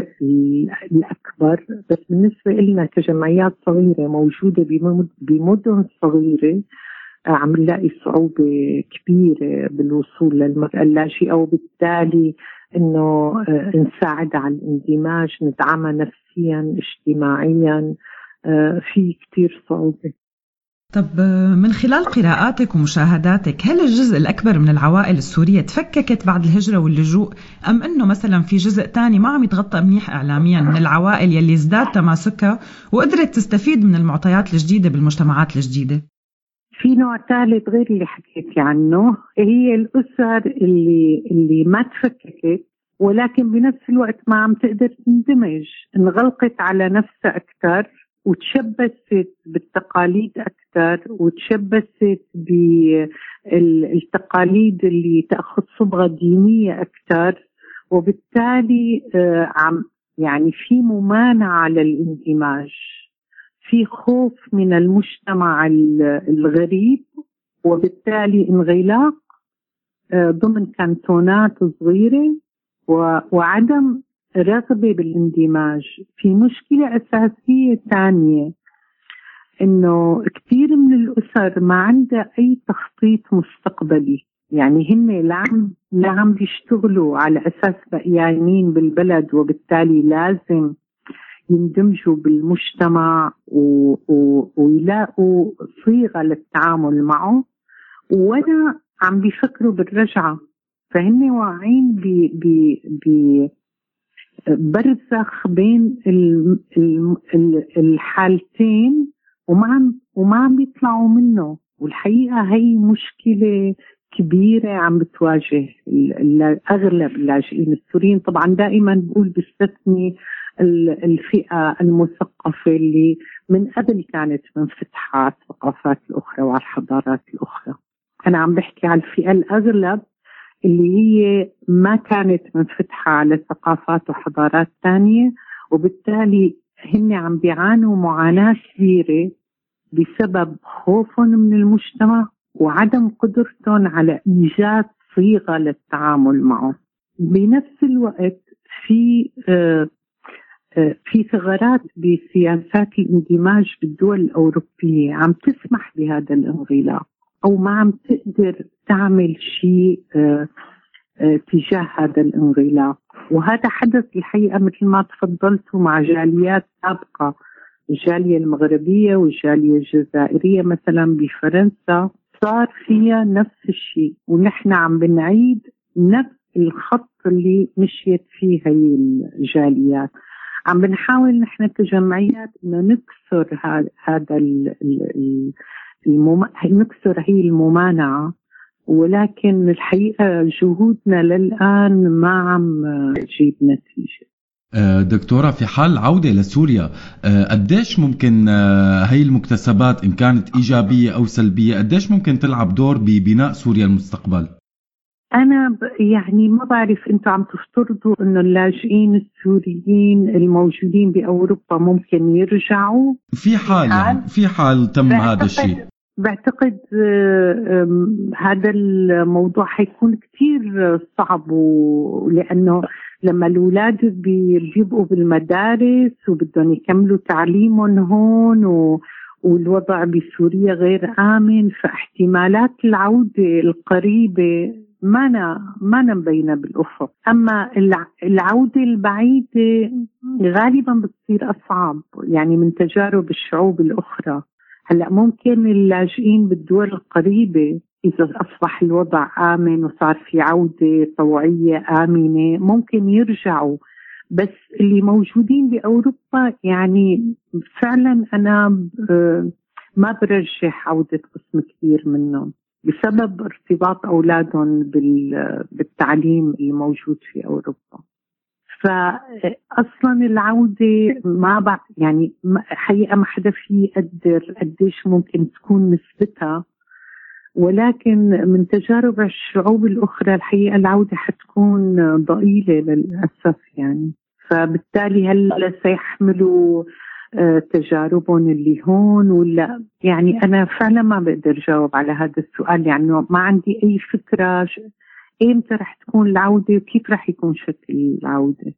الأكبر. بس بالنسبة لنا كجمعيات صغيرة موجودة بمدن صغيرة آه، عم نلاقي صعوبة كبيرة بالوصول للمرأة اللاجئة وبالتالي إنه نساعد على الاندماج ندعمها نفسيا اجتماعيا. في كثير صعوبة. طب من خلال قراءاتك ومشاهداتك هل الجزء الأكبر من العوائل السورية تفككت بعد الهجرة واللجوء؟ أم أنه مثلا في جزء تاني ما عم يتغطى منيح إعلاميا من العوائل يلي ازداد تماسكها وقدرت تستفيد من المعطيات الجديدة بالمجتمعات الجديدة؟ في نوع ثالث غير اللي حكيتي عنه. هي الأسر اللي اللي ما تفككت ولكن بنفس الوقت ما عم تقدر تندمج. انغلقت على نفسها أكثر وتشبثت بالتقاليد أكثر وتشبثت بالتقاليد اللي تأخذ صبغة دينية أكثر وبالتالي آه، عم يعني في ممانعة على الاندماج في خوف من المجتمع الغريب وبالتالي انغلاق آه، ضمن كانتونات صغيرة وعدم رغبة بالاندماج. في مشكلة أساسية ثانية إنه كثير من الأسر ما عندها أي تخطيط مستقبلي. يعني هن لا عم لا عم بيشتغلوا على أساس بقيانين بالبلد وبالتالي لازم يندمجوا بالمجتمع و... و... ويلاقوا صيغة للتعامل معه ولا عم بيفكروا بالرجعة. فهن واعين ب... ب... ب... برزخ بين الحالتين وما عم وما عم بيطلعوا منه. والحقيقة هي مشكلة كبيرة عم بتواجه أغلب اللاجئين السوريين. طبعا دائما بقول بستثني الفئة المثقفة اللي من قبل كانت منفتحه على الثقافات الأخرى وعلى الحضارات الأخرى. أنا عم بحكي على الفئة الأغلب. اللي هي ما كانت منفتحة على ثقافات وحضارات ثانية وبالتالي هن عم بيعانوا معاناة كبيرة بسبب خوفهم من المجتمع وعدم قدرتهم على إيجاد صيغة للتعامل معه. بنفس الوقت في آه، آه، في ثغرات بسياسات الاندماج بالدول الأوروبية. عم تسمح بهذا الانغلاق. أو ما عم تقدر تعمل شيء آه، آه، تجاه هذا الانغلاق. وهذا حدث الحقيقة مثل ما تفضلتوا مع جاليات سابقة. الجالية المغربية والجالية الجزائرية مثلا بفرنسا صار فيها نفس الشيء. ونحن عم بنعيد نفس الخط اللي مشيت فيه هي الجاليات. عم بنحاول نحن كجمعيات إنه نكسر هذا المم... نكسر هي الممانعة. ولكن الحقيقة جهودنا للآن ما عم تجيب نتيجة. آه، دكتورة في حال عودة لسوريا آه، قديش ممكن آه، هي المكتسبات إن كانت إيجابية أو سلبية قديش ممكن تلعب دور ببناء سوريا المستقبل؟ أنا ب- يعني ما بعرف أنتم عم تفترضوا إنه اللاجئين السوريين الموجودين بأوروبا ممكن يرجعوا؟ في حال يعني في حال تم هذا الشيء. بعتقد آه، هذا الموضوع حيكون كثير صعب لأنه لما الأولاد بي- بيبقوا بالمدارس وبدهم يكملوا تعليمهم هون و والوضع بسوريا غير آمن فاحتمالات العودة القريبة ما أنا ما أنا مبينة بالأفق. أما الع- العودة البعيدة غالبا بتصير أصعب يعني من تجارب الشعوب الأخرى. هلا ممكن اللاجئين بالدول القريبة إذا أصبح الوضع آمن وصار في عودة طوعية آمنة ممكن يرجعوا. بس اللي موجودين بأوروبا يعني فعلا أنا آه، ما برجح عودة قسم كبير منهم بسبب ارتباط أولادهم بال- بالتعليم الموجود في أوروبا. فاصلا العودة ما بعد يعني حقيقة ما حدا في يقدر قديش ممكن تكون نسبتها ولكن من تجارب الشعوب الأخرى الحقيقة العودة حتكون ضئيلة للأسف يعني. فبالتالي هل سيحملوا آه، تجاربهم اللي هون. ولا يعني أنا فعلا ما بقدر جاوب على هذا السؤال يعني ما عندي أي فكرة. ايمتى رح تكون العودة؟ وكيف رح يكون شكل العودة؟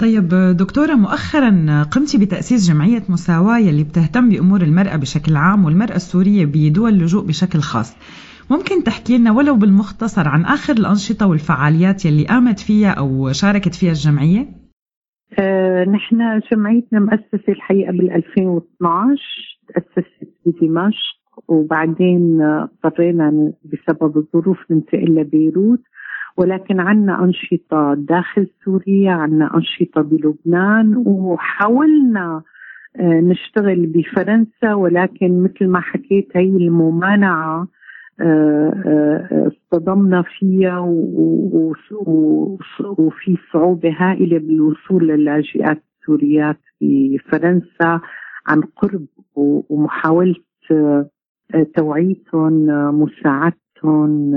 طيب دكتورة مؤخرا قمتي بتأسيس جمعية مساواة يلي بتهتم بأمور المرأة بشكل عام والمرأة السورية بدول اللجوء بشكل خاص. ممكن تحكي لنا ولو بالمختصر عن آخر الأنشطة والفعاليات يلي قامت فيها أو شاركت فيها الجمعية؟ آه نحن جمعيتنا مؤسسة الحقيقة بال 2012 تأسست بدمشق وبعدين اضطرينا بسبب الظروف ننتقل لبيروت. ولكن عنا أنشطة داخل سوريا عنا أنشطة بلبنان وحاولنا آه، نشتغل بفرنسا ولكن مثل ما حكيت هي الممانعة آه، آه، اصطدمنا فيها وفي صعوبة هائلة بالوصول للاجئات السوريات في فرنسا عن قرب ومحاولة توعيتهم مساعدتهم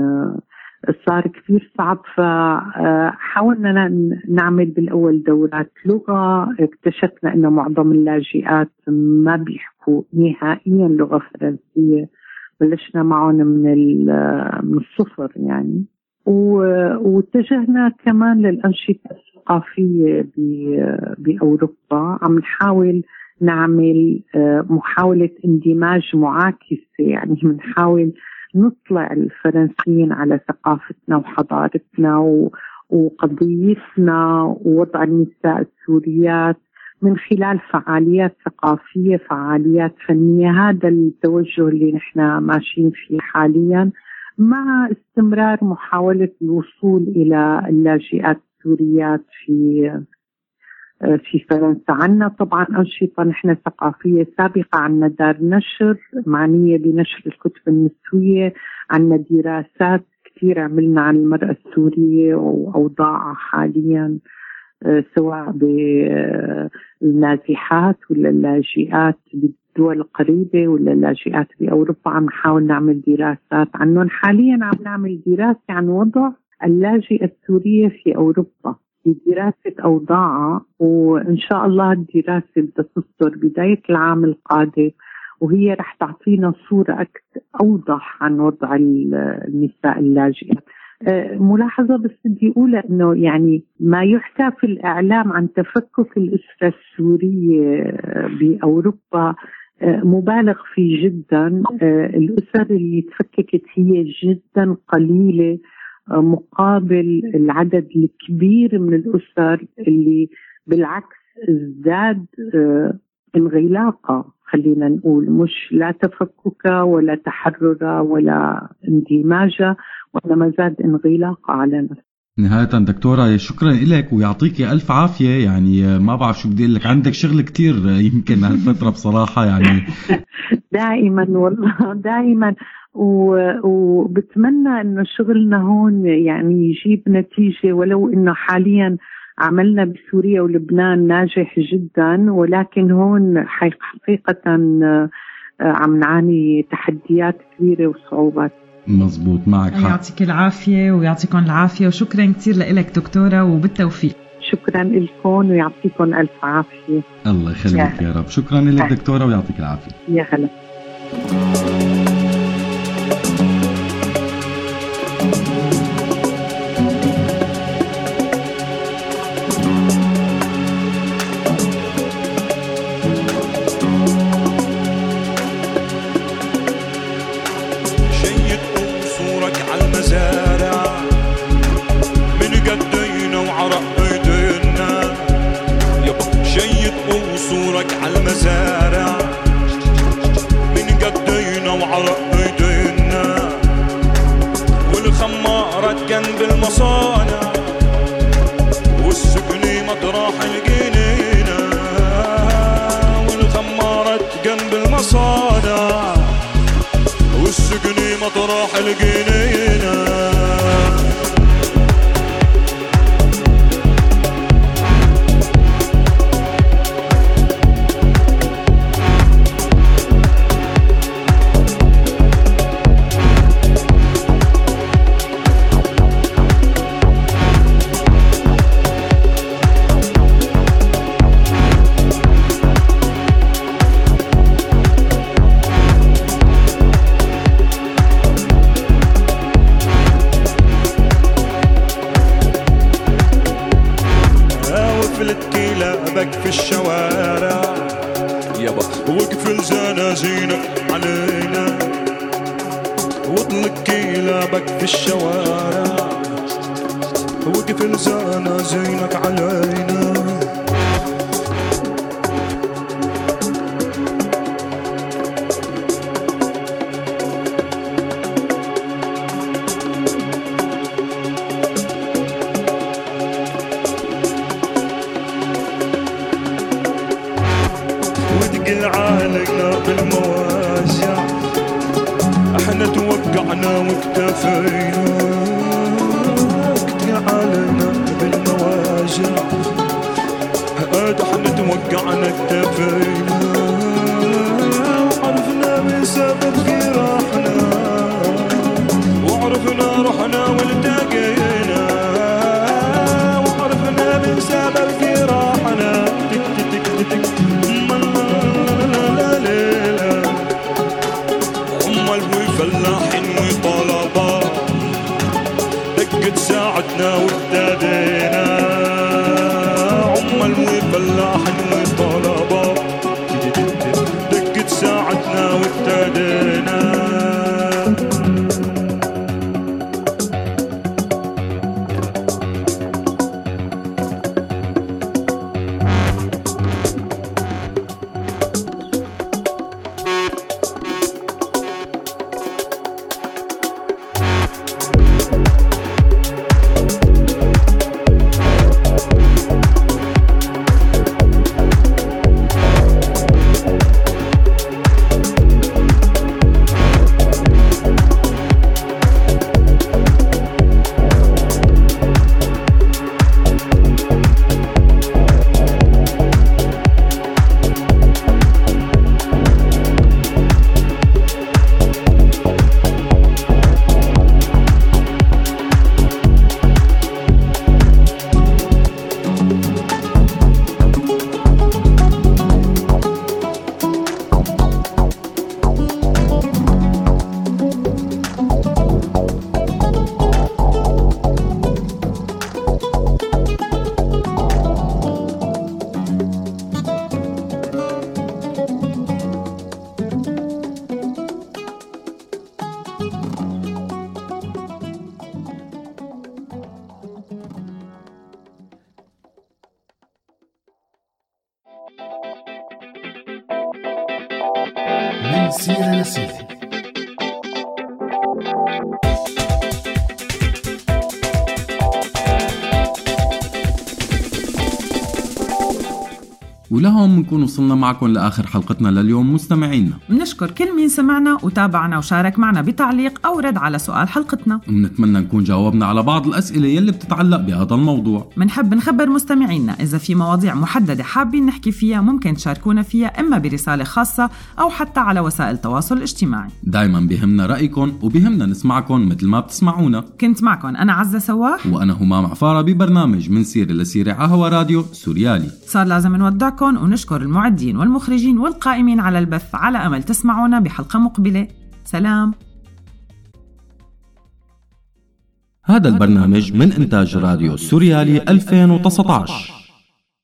صار كثير صعب فحاولنا نعمل بالأول دورات لغة. اكتشفنا أنه معظم اللاجئات ما بيحكوا نهائيا لغة فرنسية. بلشنا معهم من ال- من الصفر يعني. واتجهنا كمان للأنشطة الثقافية ب- بأوروبا. عم نحاول نعمل آه، محاولة اندماج معاكسة. يعني بنحاول نطلع الفرنسيين على ثقافتنا وحضارتنا وقضيتنا ووضع النساء السوريات من خلال فعاليات ثقافية فعاليات فنية. هذا التوجه اللي نحن ماشيين فيه حاليا مع استمرار محاولة الوصول إلى اللاجئات السوريات في في فرنسا. عنا طبعا أنشطة نحن ثقافية سابقة. عنا دار نشر معنية بنشر الكتب النسوية. عنا دراسات كثير عملنا عن المرأة السورية وأوضاعها حاليا آه، سواء بالنازحات ولا اللاجئات بالدول القريبة ولا اللاجئات بأوروبا. عم نحاول نعمل دراسات عنهم. حاليا عم نعمل دراسة عن وضع اللاجئة السورية في أوروبا. دراسة أوضاعها وإن شاء الله الدراسة بدها تصدر بداية العام القادم وهي رح تعطينا صورة أوضح عن وضع ال- النساء اللاجئات آه، ملاحظة بس بدي أقولها أنه يعني ما يحكى في الإعلام عن تفكك الأسرة السورية آه، بأوروبا. آه، مبالغ فيه جدا. الأسر اللي تفككت هي جدا قليلة. مقابل العدد الكبير من الأسر اللي بالعكس ازداد آه، انغلاقا خلينا نقول. مش لا تفككا ولا تحررا ولا اندماجا وانما زاد انغلاقا على نفسه. نهاية دكتورة شكرا لك ويعطيك ألف عافية. يعني ما بعرف شو بدي أقول لك عندك شغل كتير [LAUGHS] يمكن هالفترة بصراحة يعني. [LAUGHS] دائما والله دائما. وبتمنى إنه شغلنا هون يعني يجيب نتيجة ولو إنه حاليا عملنا بسوريا ولبنان ناجح جدا ولكن هون حقيقة آه، عم نعاني تحديات كبيرة وصعوبات. مزبوط معك حق. يعطيك العافية ويعطيكم العافية وشكرا كثير لك دكتورة وبالتوفيق. شكرا لكم ويعطيكم ألف عافية. الله يخليك يا, يا رب. شكرا لك دكتورة ويعطيك العافية. يا هلا. بنكون وصلنا معكم لآخر حلقتنا لليوم مستمعينا. بنشكر كل مين سمعنا وتابعنا وشارك معنا بتعليق أو رد على سؤال حلقتنا. وبنتمنى نكون جاوبنا على بعض الأسئلة يلي بتتعلق بهذا الموضوع. بنحب نخبر مستمعينا إذا في مواضيع محددة حابين نحكي فيها ممكن تشاركونا فيها إما برسالة خاصة أو حتى على وسائل التواصل الاجتماعي. دايما بهمنا رأيكم وبهمنا نسمعكم مثل ما بتسمعونا. كنت معكم أنا عزة سواح. وأنا همام عفاره ببرنامج من سيرة لسيرة عهوى راديو سوريالي. صار لازم نودعكم ونشكر المعدين والمخرجين والقائمين على البث على أمل تسمعونا بحلقة مقبلة. سلام. هذا البرنامج من إنتاج راديو سوريالي 2019